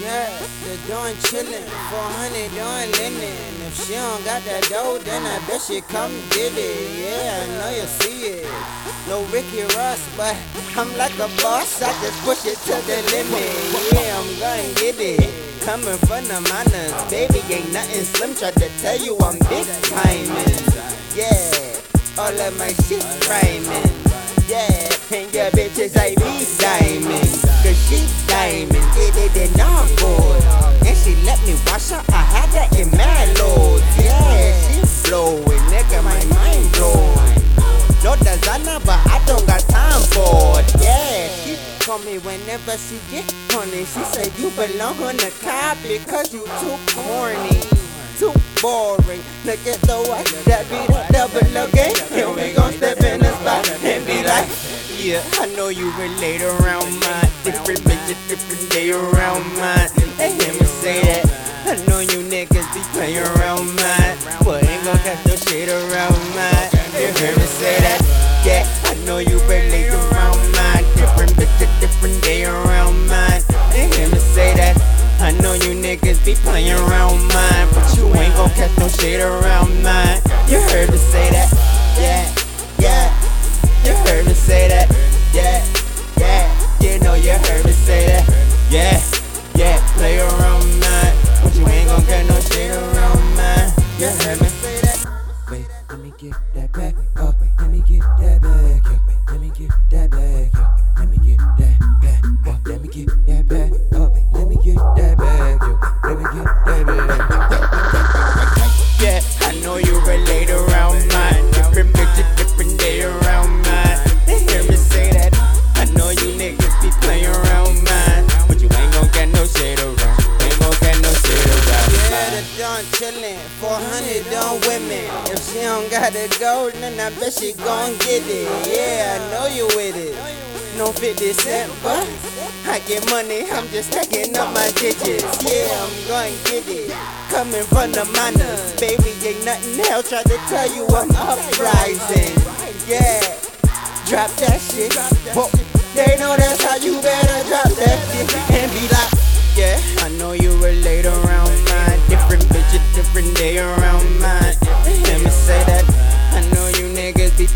Yeah, the doing chillin', 400 doing linen. If she don't got that dough, then I bet she come get it. Yeah, I know you see it. No Ricky Ross, but I'm like a boss. I just push it to the limit. Yeah, I'm gonna get it. Coming from the minors, baby, ain't nothing slim. Try to tell you I'm big timing. Yeah, all of my shit rhyming. Yeah, and your bitches like me diamond. Cause she diamond, get it our board. And she let me wash her, I had that in my load. Yeah, she blowing, nigga, my mind blowing. No designer, but I don't got time for it. Yeah, she call me whenever she get honey. She said you belong on the cop because you too corny. Too boring. Look at the way that be the double again. Relate around mine. Different bitches, different day around mine. They hear me say that. I know you niggas be playing around mine. But ain't gon' catch no shit around mine. You hear me say that? Yeah, I know you relate around mine. Different bitches, different day around mine. They hear me say that. I know you niggas be playing around mine, but you ain't gon' catch no shit around mine. You heard me say that, yeah, yeah. You heard me say that, yeah, yeah. Play around mine, but you ain't gon' get no shit around mine. You heard me say that. Wait, let me get that back up. Let me get that back up. Let me get that back up. Let me get that back up. Let me get that back up. Let me get that back up. Let me get that back up. Yeah, I know you relate around mine. Different bitches, different day around mine. They hear me say that. I know you niggas be playing around she don't gotta go, then I bet she gon' get it. Yeah, I know you with it. No 50 cent, but I get money, I'm just stacking up my digits. Yeah, I'm gonna get it. Coming from the minors, baby, ain't nothing else. Try to tell you I'm uprising. Yeah, drop that shit. Whoa. They know that's how you better drop that shit and be like, yeah, I know you relate around mine. Different bitches, different day around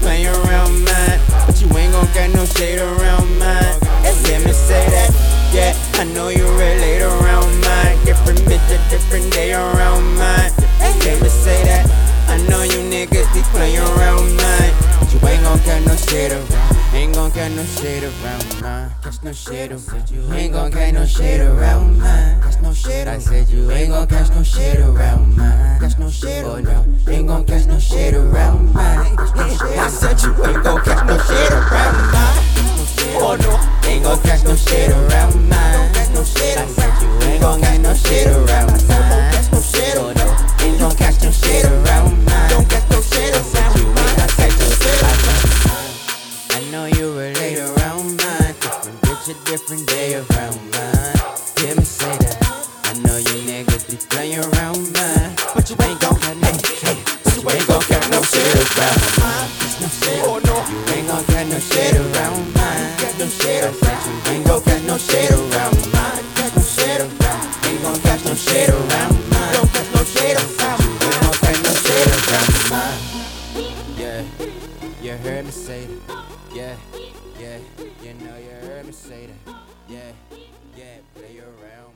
playing around mine, but you ain't gon' get no shade around mine. And let me say that. Yeah, I know you relate around mine. Different bitches, different day around mine. And let me say that. I know you niggas be playing around mine, but you ain't gon' get no shade around. Ain't gon' get no shade around mine. Catch no shade around. You ain't gon' get no shade around mine. Catch no shade. I said you ain't gon' catch no shade around mine. Catch no shade. Oh no, ain't gon' catch no shade around Different day around mine. Hear me say that. I know you niggas be playing around mine. But you ain't gon' get no shit. You ain't gon' get no shit around mine. No shit. Oh no. You ain't gon' get no shit around mine. No shit. Said you ain't gon' get no shit around mine. No shit around. Gon' catch no shit around mine. Catch no shit around. Ain't gon' catch no shit around mine. Yeah, you heard me say that. Yeah, yeah, you know you heard me say that. Yeah, yeah, play around.